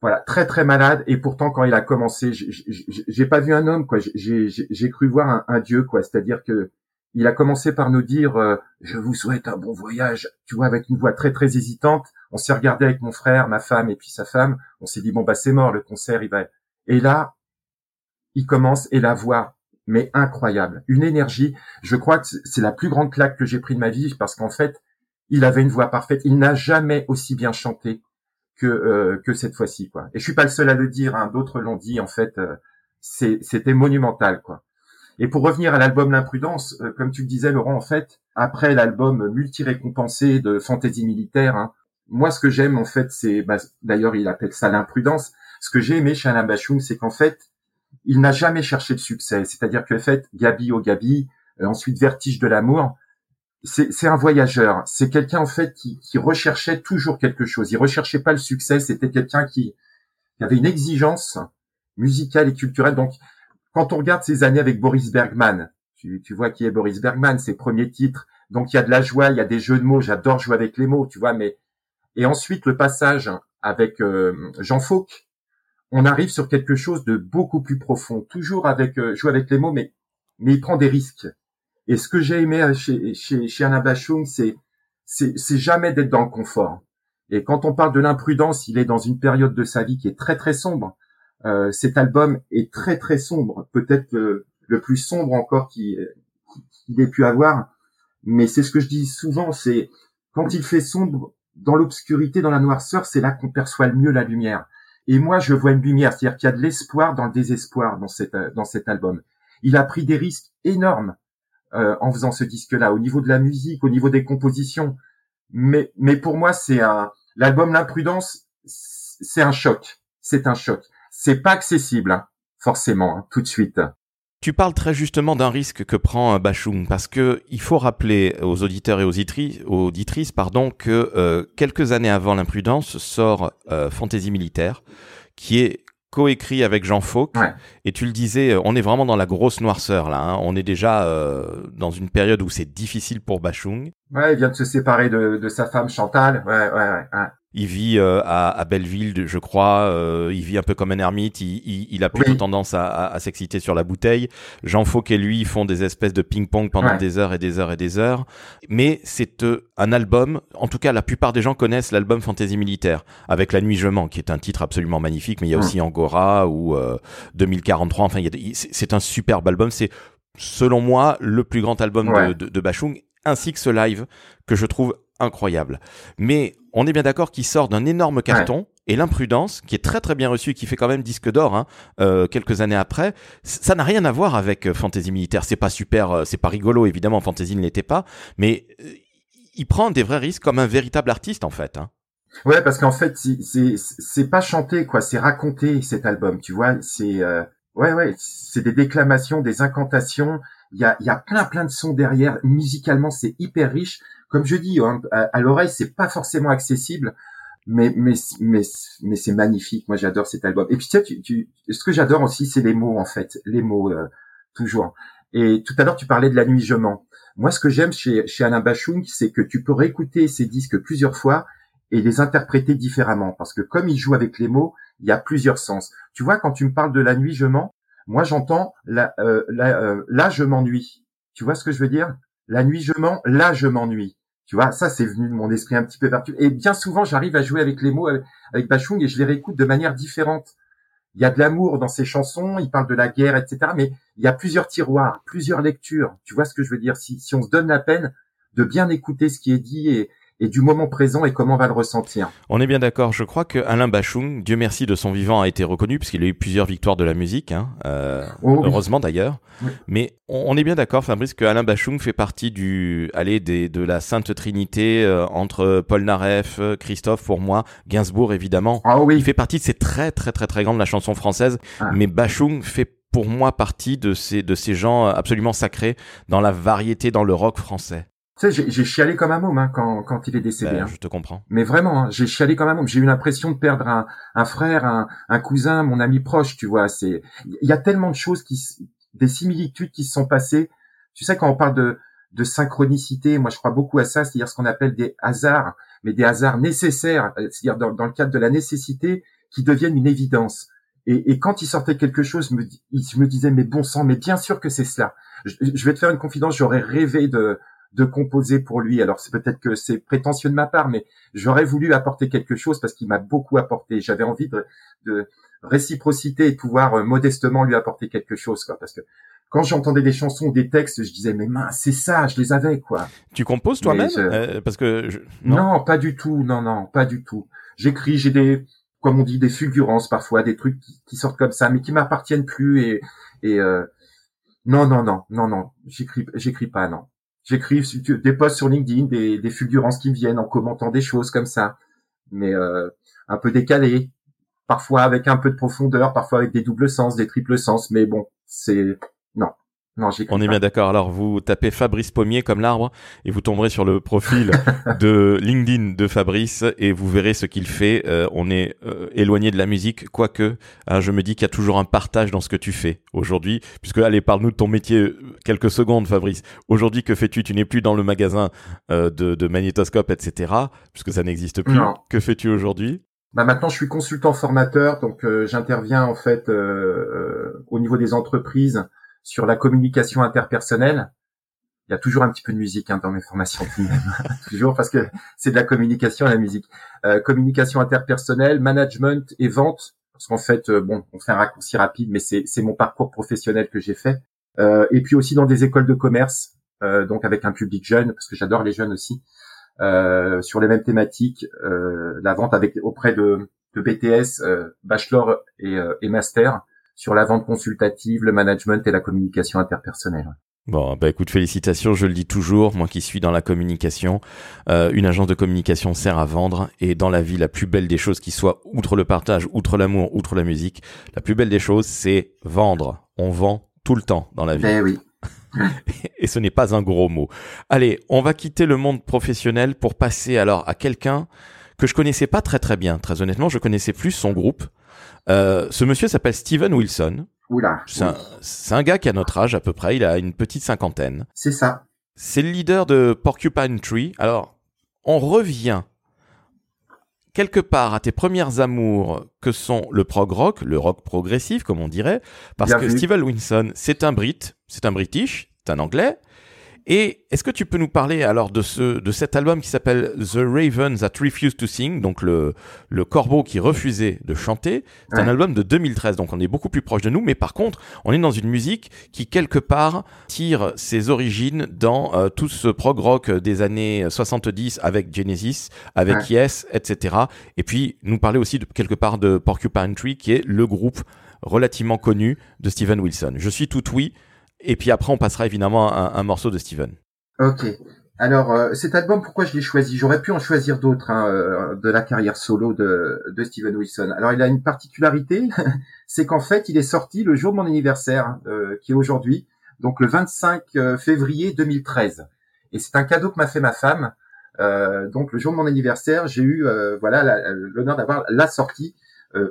voilà très très malade et pourtant quand il a commencé, j'ai- pas vu un homme quoi. J'ai cru voir un, un dieu quoi. C'est-à-dire que il a commencé par nous dire euh, je vous souhaite un bon voyage, tu vois, avec une voix très très hésitante. On s'est regardé avec mon frère, ma femme et puis sa femme. On s'est dit bon bah c'est mort, le concert il va. Et là, il commence et la voix, mais incroyable, une énergie. Je crois que c'est la plus grande claque que j'ai pris de ma vie parce qu'en fait, il avait une voix parfaite. Il n'a jamais aussi bien chanté que euh, que cette fois-ci quoi. Et je suis pas le seul à le dire, hein, d'autres l'ont dit. En fait, euh, c'était monumental quoi. Et pour revenir à l'album L'imprudence, euh, comme tu le disais Laurent, en fait, après l'album multi-récompensé de Fantasy Militaire, hein, moi ce que j'aime en fait, c'est, bah, d'ailleurs il appelle ça l'imprudence. Ce que j'ai aimé chez Alain Bachung, c'est qu'en fait, il n'a jamais cherché le succès. C'est-à-dire que en fait, Gabi au Gabi, euh, ensuite Vertige de l'amour, c'est un voyageur. C'est quelqu'un en fait qui, recherchait toujours quelque chose. Il recherchait pas le succès. C'était quelqu'un qui, avait une exigence musicale et culturelle. Donc, quand on regarde ces années avec Boris Bergman, tu, tu vois qui est Boris Bergman, ses premiers titres. Donc, il y a de la joie, il y a des jeux de mots. J'adore jouer avec les mots, tu vois. Mais et ensuite le passage avec euh, Jean Fauque, on arrive sur quelque chose de beaucoup plus profond. Toujours avec euh, jouer avec les mots, mais mais il prend des risques. Et ce que j'ai aimé euh, chez, chez, chez Alain Bachung, c'est, c'est, c'est jamais d'être dans le confort. Et quand on parle de l'imprudence, il est dans une période de sa vie qui est très très sombre. Euh, cet album est très très sombre, peut-être le, le plus sombre encore qu'il, qu'il ait pu avoir. Mais c'est ce que je dis souvent, c'est quand il fait sombre, dans l'obscurité, dans la noirceur, c'est là qu'on perçoit le mieux la lumière. Et moi, je vois une lumière, c'est-à-dire qu'il y a de l'espoir dans le désespoir dans, cet, dans cet album. Il a pris des risques énormes euh, en faisant ce disque-là, au niveau de la musique, au niveau des compositions. Mais, mais pour moi, c'est un l'album L'imprudence, c'est un choc. C'est un choc. C'est pas accessible, hein, forcément, hein, tout de suite. Tu parles très justement d'un risque que prend euh, Bachung parce que il faut rappeler aux auditeurs et aux auditrices, pardon, que euh, quelques années avant l'imprudence sort euh, Fantaisie militaire qui est coécrit avec Jean Fauque. Ouais. Et tu le disais, euh, on est vraiment dans la grosse noirceur là. hein. On est déjà euh, dans une période où c'est difficile pour Bachung. Ouais, il vient de se séparer de, de sa femme Chantal. Ouais, ouais, ouais. ouais. Il vit euh, à, à Belleville, je crois. euh, il vit un peu comme un ermite. Il, il, il a plutôt Oui. tendance à, à, à s'exciter sur la bouteille. Jean Fauque et lui font des espèces de ping-pong pendant Ouais. des heures et des heures et des heures. Mais c'est euh, un album. En tout cas, la plupart des gens connaissent l'album Fantasy Militaire avec La Nuit Je mens, qui est un titre absolument magnifique. Mais il y a Mm. aussi Angora ou euh, 2043. Enfin, il y a des- c'est un superbe album. C'est selon moi le plus grand album de, de, de Bachung, ainsi que ce live que je trouve incroyable. Mais on est bien d'accord qu'il sort d'un énorme carton et l'imprudence, qui est très très bien reçu, qui fait quand même disque d'or hein, euh, quelques années après, ça n'a rien à voir avec euh, Fantasy Militaire. C'est pas super, euh, c'est pas rigolo évidemment. Fantasy ne l'était pas, mais euh, il prend des vrais risques comme un véritable artiste en fait. Hein. Ouais, parce qu'en fait, c'est- pas chanté quoi, c'est raconté cet album, tu vois. C'est euh, ouais, ouais, c'est des déclamations, des incantations. Il y a, y a plein, plein de sons derrière. Musicalement, c'est hyper riche. Comme je dis, hein, à, l'oreille, c'est pas forcément accessible, mais mais mais mais c'est magnifique. Moi, j'adore cet album. Et puis tu sais, tu, tu, ce que j'adore aussi, c'est les mots en fait, les mots euh, toujours. Et tout à l'heure, tu parlais de la nuit je mens. Moi, ce que j'aime chez chez Alain Bachung, c'est que tu peux réécouter ses disques plusieurs fois et les interpréter différemment. Parce que comme il joue avec les mots, il y a plusieurs sens. Tu vois, quand tu me parles de la nuit, je mens, moi j'entends là, euh, là, euh, là, je m'ennuie. Tu vois ce que je veux dire? La nuit, je mens, là, je m'ennuie. Tu vois, ça c'est venu de mon esprit un petit peu vertueux. Et bien souvent, j'arrive à jouer avec les mots avec, avec Bachung et je les réécoute de manière différente. Il y a de l'amour dans ses chansons, il parle de la guerre, etc. Mais il y a plusieurs tiroirs, plusieurs lectures. Tu vois ce que je veux dire? Si, si on se donne la peine de bien écouter ce qui est dit et, et du moment présent et comment on va le ressentir. On est bien d'accord. Je crois que Alain Bachung, Dieu merci de son vivant, a été reconnu puisqu'il a eu plusieurs victoires de la musique. Hein, euh, Oh, oui. heureusement d'ailleurs. Oui. Mais on, est bien d'accord, Fabrice, que Alain Bachung fait partie du, allez, des, de la Sainte Trinité euh, entre Paul Naref, Christophe pour moi, Gainsbourg évidemment. Ah Il oui, fait partie de ces très très très très grands de la chanson française. Ah. Mais Bachung fait pour moi partie de ces de ces gens absolument sacrés dans la variété, dans le rock français. Tu sais, j'ai- chialé comme un môme hein, quand, quand il est décédé. Ben, hein. je te comprends. Mais vraiment, hein, j'ai chialé comme un môme. J'ai eu l'impression de perdre un, un frère, un, un cousin, mon ami proche, tu vois. C'est, il y a tellement de choses qui, des similitudes qui se sont passées. Tu sais, quand on parle de, de synchronicité, moi je crois beaucoup à ça, c'est-à-dire ce qu'on appelle des hasards, mais des hasards nécessaires, euh, c'est-à-dire dans, dans le cadre de la nécessité, qui deviennent une évidence. Et, et quand il sortait quelque chose, me, je me disais, mais bon sang, mais bien sûr que c'est cela. Je, je vais te faire une confidence, j'aurais rêvé de, de composer pour lui. Alors c'est peut-être que c'est prétentieux de ma part, mais j'aurais voulu apporter quelque chose parce qu'il m'a beaucoup apporté. J'avais envie de, de réciprocité et de pouvoir euh, modestement lui apporter quelque chose, quoi. Parce que quand j'entendais des chansons ou des textes, je disais mais mince, c'est ça, je les avais, quoi. Tu composes toi-même je- Euh, Parce que je... Non. pas du tout, non, non, pas du tout. J'écris, j'ai des, comme on dit, des fulgurances parfois, des trucs qui, qui sortent comme ça, mais qui m'appartiennent plus et, et euh, non, non, non, non, non, j'écris, j'écris pas, non. J'écris des posts sur LinkedIn, des, fulgurances qui me viennent en commentant des choses comme ça, mais euh, un peu décalées, parfois avec un peu de profondeur, parfois avec des doubles sens, des triples sens, mais bon, c'est non, On est pas. bien d'accord. Alors, vous tapez Fabrice Pommier comme l'arbre et vous tomberez sur le profil [LAUGHS] de LinkedIn de Fabrice et vous verrez ce qu'il fait. Euh, on est euh, éloigné de la musique, quoique hein, je me dis qu'il y a toujours un partage dans ce que tu fais aujourd'hui. Puisque, allez, parle-nous de ton métier euh, quelques secondes, Fabrice. Aujourd'hui, que fais-tu? Tu n'es plus dans le magasin euh, de, de magnétoscope, etc. Puisque ça n'existe plus. Non. Que fais-tu aujourd'hui? Bah maintenant, je suis consultant formateur, donc euh, j'interviens en fait euh, euh, au niveau des entreprises sur la communication interpersonnelle. Il y a toujours un petit peu de musique hein, dans mes formations, [LAUGHS] toujours parce que c'est de la communication la musique. Euh, communication interpersonnelle, management et vente. Parce qu'en fait, euh, bon, on fait un raccourci rapide, mais c'est mon parcours professionnel que j'ai fait. Euh, et puis aussi dans des écoles de commerce, euh, donc avec un public jeune, parce que j'adore les jeunes aussi. Euh, sur les mêmes thématiques, la vente avec auprès de, de BTS, bachelor et, et master sur la vente consultative, le management et la communication interpersonnelle. Bon, bah écoute, félicitations, je le dis toujours, moi qui suis dans la communication, euh, une agence de communication sert à vendre, et dans la vie, la plus belle des choses qui soit, outre le partage, outre l'amour, outre la musique, la plus belle des choses, c'est vendre. On vend tout le temps dans la vie. Ben oui. [LAUGHS] Et ce n'est pas un gros mot. Allez, on va quitter le monde professionnel pour passer alors à quelqu'un que je connaissais pas très très bien. Très honnêtement, je connaissais plus son groupe. Euh, ce monsieur s'appelle Steven Wilson. Oula. C'est un, gars qui a notre âge à peu près. Il a une petite cinquantaine. C'est ça. C'est le leader de Porcupine Tree. Alors, on revient quelque part à tes premières amours que sont le prog rock, le rock progressif comme on dirait, parce Bien que vu. Steven Wilson, c'est un Brit, c'est un British, c'est un Anglais. Et est-ce que tu peux nous parler alors de ce de cet album qui s'appelle The Raven That Refused to Sing, donc le le corbeau qui refusait de chanter. C'est un album de 2013, donc on est beaucoup plus proche de nous, mais par contre, on est dans une musique qui quelque part tire ses origines dans euh, tout ce prog rock des années 70 avec Genesis, avec Ouais. Yes, etc. Et puis nous parler aussi de quelque part de Porcupine Tree, qui est le groupe relativement connu de Steven Wilson. Je suis tout oui. Et puis après, on passera évidemment à un, morceau de Steven. Ok. Alors euh, cet album, pourquoi je l'ai choisi? J'aurais pu en choisir d'autres hein, euh, de la carrière solo de, Steven Wilson. Alors il a une particularité, [LAUGHS] c'est qu'en fait il est sorti le jour de mon anniversaire, euh, qui est aujourd'hui, donc le 25 euh, février 2013. Et c'est un cadeau que m'a fait ma femme. Donc le jour de mon anniversaire, j'ai eu voilà l'honneur d'avoir la sortie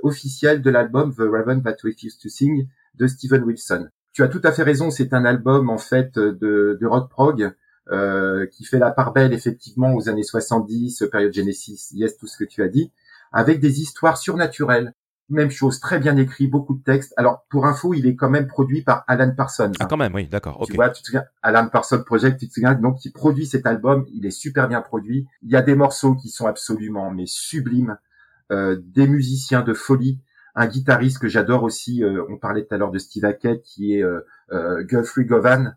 officielle de l'album The Raven That Refused to Sing de Steven Wilson. Tu as tout à fait raison, c'est un album en fait de, de rock prog euh, qui fait la part belle effectivement aux années 70, période Genesis, yes, tout ce que tu as dit, avec des histoires surnaturelles. Même chose, très bien écrit, beaucoup de textes. Alors pour info, il est quand même produit par Alan Parsons. Ah, quand même, oui, d'accord. Tu vois, tu te souviens, Alan Parsons Project, tu te souviens, donc qui produit cet album, il est super bien produit. Il y a des morceaux qui sont absolument mais sublimes, euh, des musiciens de folie, un guitariste que j'adore aussi. euh, on parlait tout à l'heure de Steve Hackett, qui est euh, euh, Guthrie Govan,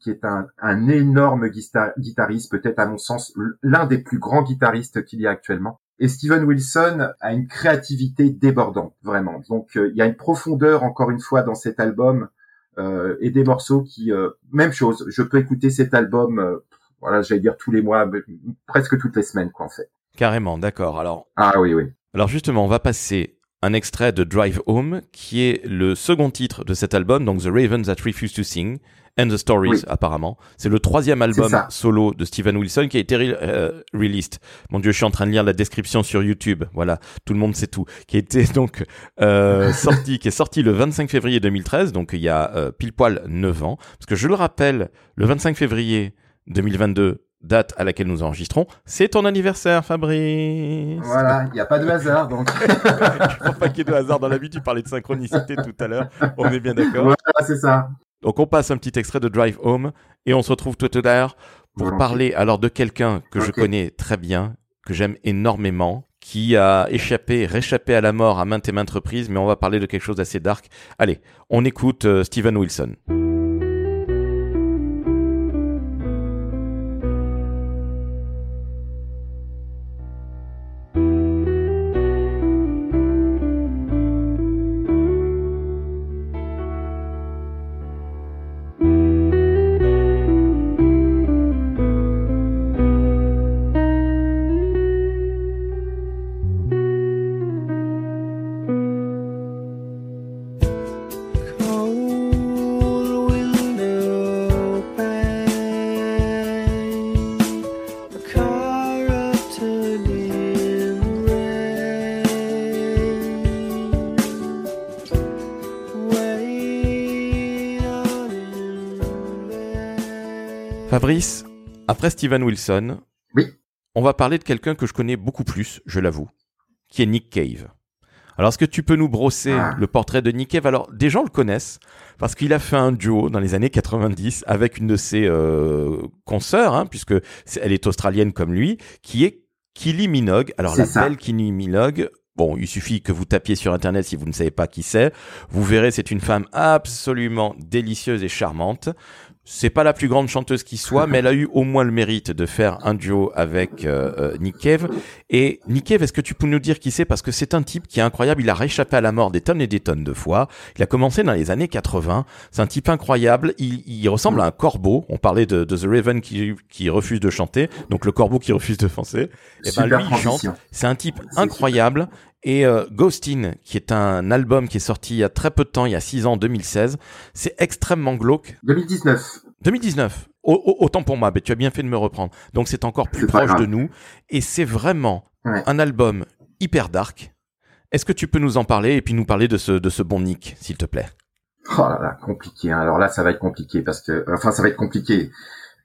qui est un, un énorme guita- guitariste, peut-être à mon sens l'un des plus grands guitaristes qu'il y a actuellement. Et Steven Wilson a une créativité débordante, vraiment. Donc euh, il y a une profondeur, encore une fois, dans cet album euh, et des morceaux qui, euh, même chose. Je peux écouter cet album, voilà, j'allais dire tous les mois, mais presque toutes les semaines, quoi, en fait. Carrément, d'accord. Alors, Ah oui, oui. alors justement, on va passer un extrait de Drive Home, qui est le second titre de cet album, donc The Raven That Refused to Sing and the Stories, Oui. apparemment. C'est le troisième album solo de Steven Wilson qui a été re- euh, released. Mon Dieu, je suis en train de lire la description sur YouTube. Voilà, tout le monde sait tout. Qui a été [LAUGHS] donc euh, [LAUGHS] sorti, qui est sorti le 25 février 2013, donc il y a euh, pile poil 9 ans. Parce que je le rappelle, le 25 février 2022, date à laquelle nous enregistrons, c'est ton anniversaire, Fabrice. Voilà, il n'y a pas de hasard, donc [LAUGHS] Je crois pas qu'il y ait de hasard dans la vie. Tu parlais de synchronicité tout à l'heure. On est bien d'accord. voilà, c'est ça. Donc on passe un petit extrait de Drive Home et on se retrouve tout à l'heure pour parler alors de quelqu'un que je connais très bien, que j'aime énormément, qui a échappé, réchappé à la mort à maintes et maintes reprises, mais on va parler de quelque chose d'assez dark. Allez, on écoute euh, Steven Wilson. Fabrice, après Steven Wilson, Oui. on va parler de quelqu'un que je connais beaucoup plus, je l'avoue, qui est Nick Cave. Alors, est-ce que tu peux nous brosser Ah. le portrait de Nick Cave? Alors, des gens le connaissent parce qu'il a fait un duo dans les années 90 avec une de ses euh, consoeurs, hein, puisque elle est australienne comme lui, qui est Kylie Minogue. Alors, la belle Kylie Minogue. Bon, il suffit que vous tapiez sur Internet si vous ne savez pas qui c'est. Vous verrez, c'est une femme absolument délicieuse et charmante. C'est pas la plus grande chanteuse qui soit, mais elle a eu au moins le mérite de faire un duo avec euh, euh, Nick Cave. Et Nick Cave, est-ce que tu peux nous dire qui c'est? Parce que c'est un type qui est incroyable. Il a réchappé à la mort des tonnes et des tonnes de fois. Il a commencé dans les années 80. C'est un type incroyable. Il, il ressemble à un corbeau. On parlait de, de The Raven qui, qui refuse de chanter. Donc le corbeau qui refuse de danser. Et ben Super lui, il chante. C'est un type incroyable. Et euh, Ghostin, qui est un album qui est sorti il y a très peu de temps, il y a 6 ans, 2016, c'est extrêmement glauque. 2019. 2019. Au- au- autant pour moi, mais tu as bien fait de me reprendre. Donc c'est encore plus proche de nous. Et c'est vraiment Ouais. un album hyper dark. Est-ce que tu peux nous en parler et puis nous parler de ce, de ce bon Nick, s'il te plaît? Oh là là, compliqué. hein. Alors là, ça va être compliqué parce que, enfin, ça va être compliqué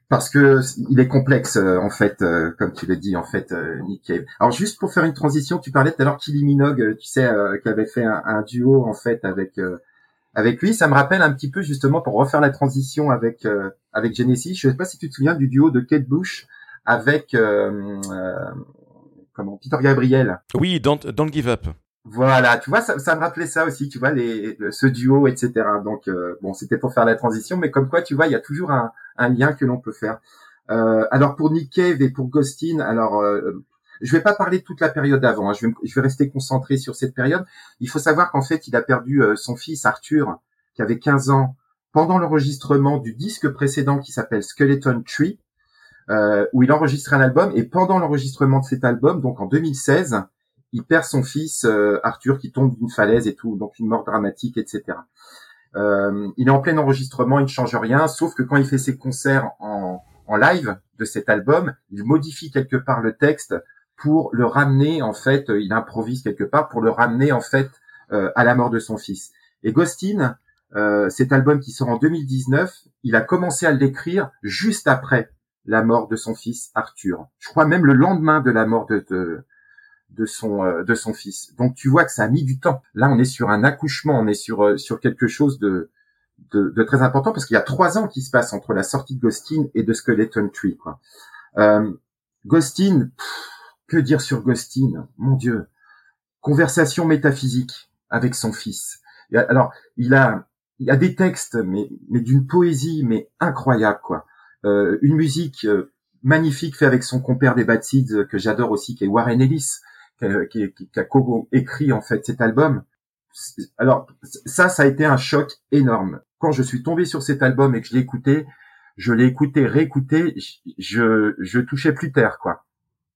parce que il est complexe euh, en fait, euh, comme tu l'as dit en fait, euh, Nick. Alors juste pour faire une transition, tu parlais tout à l'heure Kylie Minogue, euh, tu sais, euh, qui avait fait un, un duo en fait avec euh, avec lui. Ça me rappelle un petit peu justement pour refaire la transition avec avec Genesis. Je sais pas si tu te souviens du duo de Kate Bush avec comment Peter Gabriel. Oui, don't, don't give up. Voilà, tu vois, ça, ça me rappelait ça aussi, tu vois, les, le- ce duo, etc. Donc, euh, bon, c'était pour faire la transition, mais comme quoi, tu vois, il y a toujours un, un lien que l'on peut faire. Euh, alors, pour Nick Cave et pour Ghostin, alors, euh, je vais pas parler de toute la période d'avant, hein, je, vais, je vais rester concentré sur cette période. Il faut savoir qu'en fait, il a perdu euh, son fils Arthur, qui avait 15 ans, pendant l'enregistrement du disque précédent qui s'appelle Skeleton Tree, euh, où il enregistrait un album, et pendant l'enregistrement de cet album, donc en 2016, il perd son fils euh, Arthur qui tombe d'une falaise et tout, donc une mort dramatique, etc. Euh, il est en plein enregistrement, il ne change rien, sauf que quand il fait ses concerts en, en live de cet album, il modifie quelque part le texte pour le ramener en fait, euh, il improvise quelque part pour le ramener en fait à la mort de son fils. Et Ghostin, euh, cet album qui sort en 2019, il a commencé à l'écrire juste après la mort de son fils Arthur. Je crois même le lendemain de la mort de de son euh, de son fils. Donc tu vois que ça a mis du temps. Là, on est sur un accouchement, on est sur euh, sur quelque chose de de, de très important parce qu'il y a trois ans qui se passent entre la sortie de Ghostin et de Skeleton Tree. Quoi. Euh, Ghostin, pff, que dire sur Ghostin Mon Dieu, conversation métaphysique avec son fils. Alors, il a il a des textes, mais mais d'une poésie mais incroyable quoi. Euh, une musique euh, magnifique fait avec son compère des Bad Seeds euh, que j'adore aussi, qui est Warren Ellis qui qui, qui- a co-écrit en fait cet album. Alors ça, ça a été un choc énorme. Quand je suis tombé sur cet album et que je l'ai écouté, je l'ai écouté, réécouté, je, je, je touchais plus terre, quoi.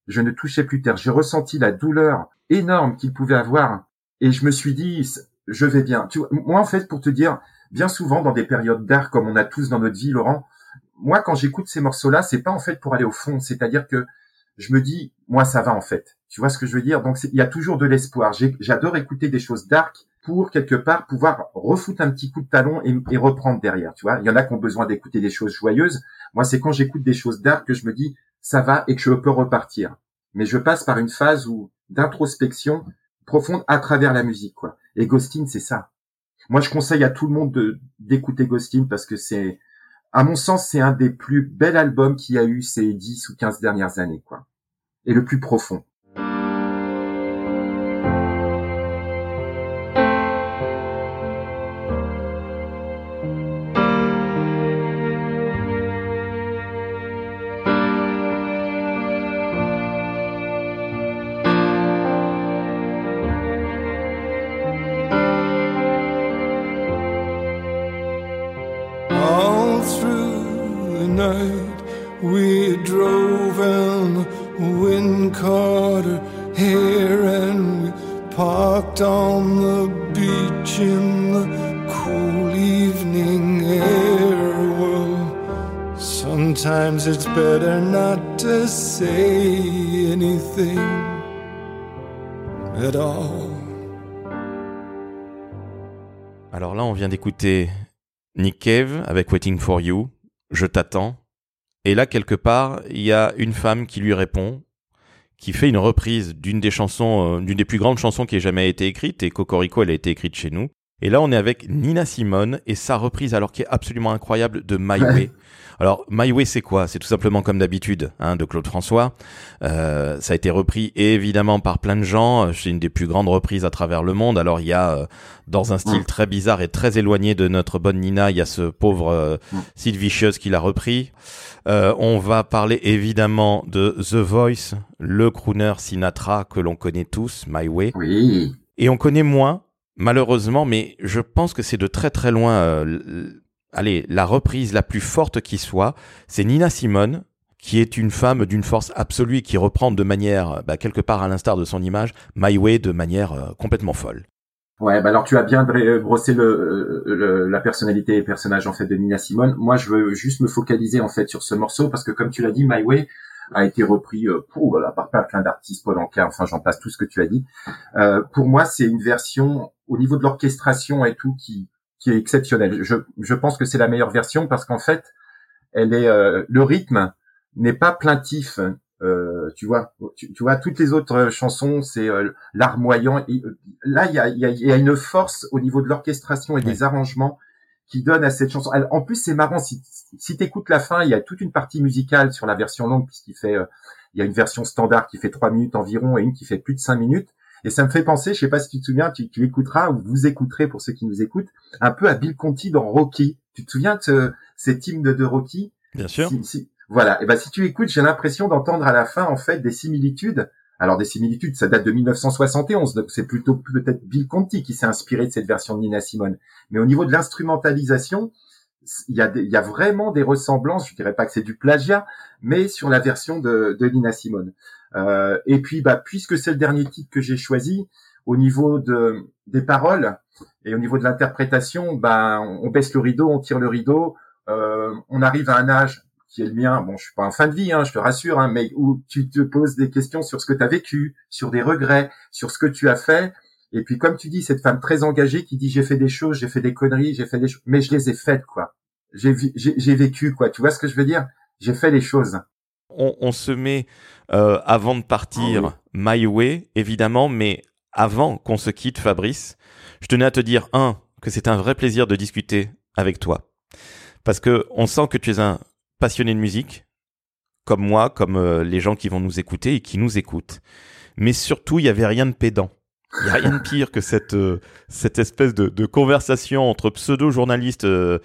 Je ne touchais plus terre. J'ai ressenti la douleur énorme qu'il pouvait avoir et je me suis dit, je vais bien. Tu vois, moi en fait, pour te dire, bien souvent dans des périodes d'art comme on a tous dans notre vie, Laurent, moi quand j'écoute ces morceaux-là, c'est pas en fait pour aller au fond, c'est-à-dire que je me dis, moi, ça va en fait. Tu vois ce que je veux dire? Donc, il y a toujours de l'espoir. J'adore écouter des choses dark pour quelque part pouvoir refoutre un petit coup de talon et, reprendre derrière. Tu vois? Il y en a qui ont besoin d'écouter des choses joyeuses. Moi, c'est quand j'écoute des choses dark que je me dis, ça va et que je peux repartir. Mais je passe par une phase où d'introspection profonde à travers la musique. quoi. Et Ghostin, c'est ça. Moi, je conseille à tout le monde de d'écouter Ghostin parce que c'est, à mon sens, c'est un des plus bels albums qu'il y a eu ces 10 ou 15 dernières années, quoi. Et le plus profond. D'écouter Nick Cave avec Waiting for You, Je t'attends. Et là, quelque part, il y a une femme qui lui répond, qui fait une reprise d'une des chansons, euh, d'une des plus grandes chansons qui ait jamais été écrite, et Cocorico, elle a été écrite chez nous. Et là, on est avec Nina Simone et sa reprise, alors qui est absolument incroyable, de My Way. Alors, My Way, c'est quoi? C'est tout simplement comme d'habitude, hein, de Claude François. Euh, ça a été repris évidemment par plein de gens. C'est une des plus grandes reprises à travers le monde. Alors, il y a, euh, dans un style très bizarre et très éloigné de notre bonne Nina, il y a ce pauvre euh, qui l'a repris. Euh, on va parler évidemment de The Voice, le crooner Sinatra que l'on connaît tous, My Way. Oui. Et on connaît moins, malheureusement, mais je pense que c'est de très très loin, euh, allez, la reprise la plus forte qui soit, c'est Nina Simone, qui est une femme d'une force absolue et qui reprend de manière, bah, quelque part à l'instar de son image, My Way de manière euh, complètement folle. Ouais, bah alors tu as bien dre- brossé le, le- la personnalité et personnage en fait de Nina Simone. Moi, je veux juste me focaliser en fait sur ce morceau parce que comme tu l'as dit, My Way, a été repris euh, pour, voilà, par plein d'artistes, Paul Anka, enfin j'en passe tout ce que tu as dit. Euh, pour moi, c'est une version au niveau de l'orchestration et tout qui qui est exceptionnelle. Je, je pense que c'est la meilleure version parce qu'en fait, elle est euh, le rythme n'est pas plaintif. Euh, tu vois, tu, vois, toutes les autres chansons, c'est euh, larmoyant. Là, il y a, y a, une force au niveau de l'orchestration et des arrangements qui donne à cette chanson. En plus, c'est marrant si, si tu écoutes la fin, il y a toute une partie musicale sur la version longue puisqu'il fait, euh, il y a une version standard qui fait trois minutes environ et une qui fait plus de cinq minutes. Et ça me fait penser, je sais pas si tu te souviens, tu, tu écouteras ou vous écouterez pour ceux qui nous écoutent, un peu à Bill Conti dans Rocky. Tu te souviens de ce, cet hymne de, Rocky? Bien sûr. voilà. Et ben si tu écoutes, j'ai l'impression d'entendre à la fin en fait des similitudes alors des similitudes, ça date de 1971, donc c'est plutôt peut-être Bill Conti qui s'est inspiré de cette version de Nina Simone. Mais au niveau de l'instrumentalisation, il y, a vraiment des ressemblances. Je dirais pas que c'est du plagiat, mais sur la version de, Nina Simone. Euh, et puis, bah, puisque c'est le dernier titre que j'ai choisi, au niveau de des paroles et au niveau de l'interprétation, bah, on baisse le rideau, on tire le rideau, euh, on arrive à un âge qui est le mien. Bon, je suis pas en fin de vie, hein, je te rassure, hein, mais où tu te poses des questions sur ce que tu as vécu, sur des regrets, sur ce que tu as fait. Et puis, comme tu dis, cette femme très engagée qui dit j'ai fait des choses, j'ai fait des conneries, j'ai fait des choses, mais je les ai faites, quoi. J'ai j'ai vécu, quoi. Tu vois ce que je veux dire? J'ai fait les choses. On, on se met euh, avant de partir, oh, My Way, évidemment, mais avant qu'on se quitte, Fabrice, je tenais à te dire un que c'est un vrai plaisir de discuter avec toi, parce que on sent que tu es un passionnés de musique, comme moi, comme euh, les gens qui vont nous écouter et qui nous écoutent. Mais surtout, il n'y avait rien de pédant. Il n'y a rien de pire que cette, euh, cette espèce de, conversation entre pseudo-journalistes euh,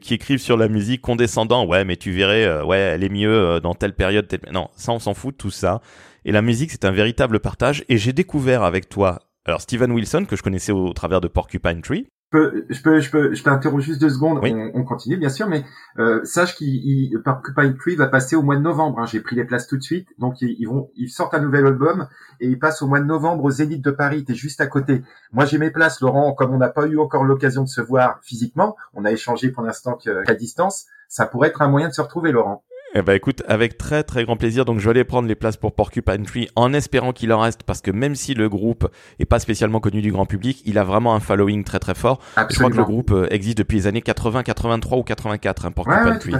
qui écrivent sur la musique condescendant. Ouais, mais tu verrais, ouais, elle est mieux dans telle période. Non, ça, on s'en fout tout ça. Et la musique, c'est un véritable partage. Et j'ai découvert avec toi, alors Steven Wilson, que je connaissais au travers de Porcupine Tree, je peux, je peux, je t'interroge juste deux secondes. On, on, continue bien sûr, mais euh, sache qu'il, Porcupine Tree va passer au mois de novembre. Hein. J'ai pris les places tout de suite, donc ils, ils, vont, ils sortent un nouvel album et ils passent au mois de novembre au Zénith de Paris. T'es juste à côté. Moi j'ai mes places, Laurent. Comme on n'a pas eu encore l'occasion de se voir physiquement, on a échangé pour l'instant qu'à distance. Ça pourrait être un moyen de se retrouver, Laurent. Eh ben écoute, avec très très grand plaisir. Donc je vais aller prendre les places pour Porcupine Tree en espérant qu'il en reste parce que même si le groupe est pas spécialement connu du grand public, il a vraiment un following très très fort. Je crois que le groupe euh, existe depuis les années 80, 83 ou 84, hein, Porcupine Tree.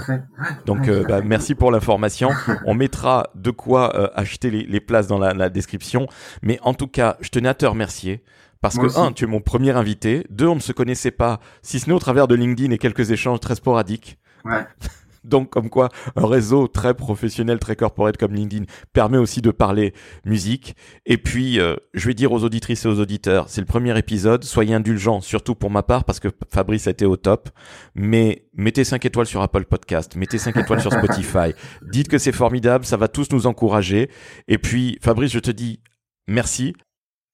Donc euh, bah, merci pour l'information. [LAUGHS] On mettra de quoi euh, acheter les, les, places dans la, la, description. Mais en tout cas, je tenais à te remercier. Parce que, un, tu es mon premier invité. Deux, on ne se connaissait pas, si ce n'est au travers de LinkedIn et quelques échanges très sporadiques. Ouais. [LAUGHS] Donc, comme quoi, un réseau très professionnel, très corporate comme LinkedIn permet aussi de parler musique. Et puis, euh, je vais dire aux auditrices et aux auditeurs, c'est le premier épisode. Soyez indulgents, surtout pour ma part, parce que Fabrice a été au top. Mais mettez 5 étoiles sur Apple Podcast, mettez 5 étoiles sur Spotify. [LAUGHS] Dites que c'est formidable, ça va tous nous encourager. Et puis, Fabrice, je te dis merci.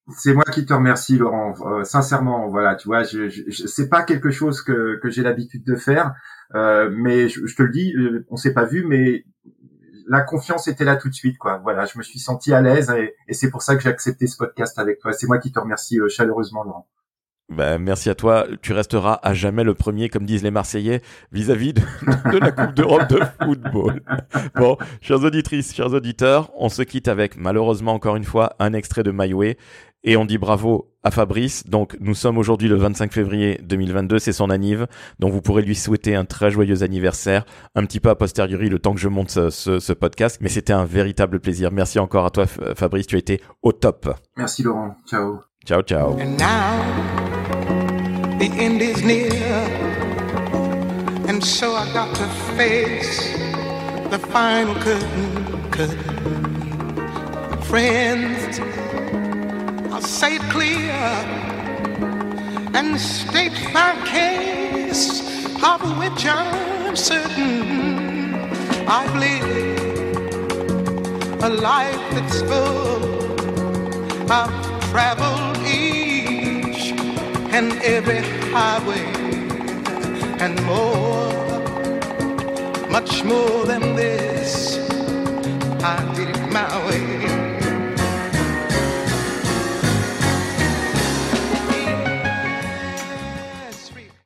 C'est moi qui te remercie, Laurent. Euh, sincèrement, voilà, tu vois, je, je, c'est pas quelque chose que, que j'ai l'habitude de faire, euh, mais je, te le dis, euh, on s'est pas vu, mais la confiance était là tout de suite, quoi. Voilà, je me suis senti à l'aise et, et c'est pour ça que j'ai accepté ce podcast avec toi. C'est moi qui te remercie chaleureusement, Laurent. Ben, merci à toi. Tu resteras à jamais le premier, comme disent les Marseillais, vis-à-vis de, [LAUGHS] de, la Coupe d'Europe de football. Bon, chers auditrices, chers auditeurs, on se quitte avec, malheureusement encore une fois, un extrait de My. Et on dit bravo à Fabrice. Donc, nous sommes aujourd'hui le 25 février 2022. C'est son anniv. Donc, vous pourrez lui souhaiter un très joyeux anniversaire. Un petit peu a posteriori, le temps que je monte ce, ce, ce podcast. Mais c'était un véritable plaisir. Merci encore à toi, Fabrice. Tu as été au top. Merci, Laurent. Ciao. Ciao, ciao. And now, the end is near. And so I got to face the final curtain. curtain. Friends, say it clear and state my case, of which I'm certain I've lived a life that's full. I've traveled each and every highway and more, much more than this. I did it my way.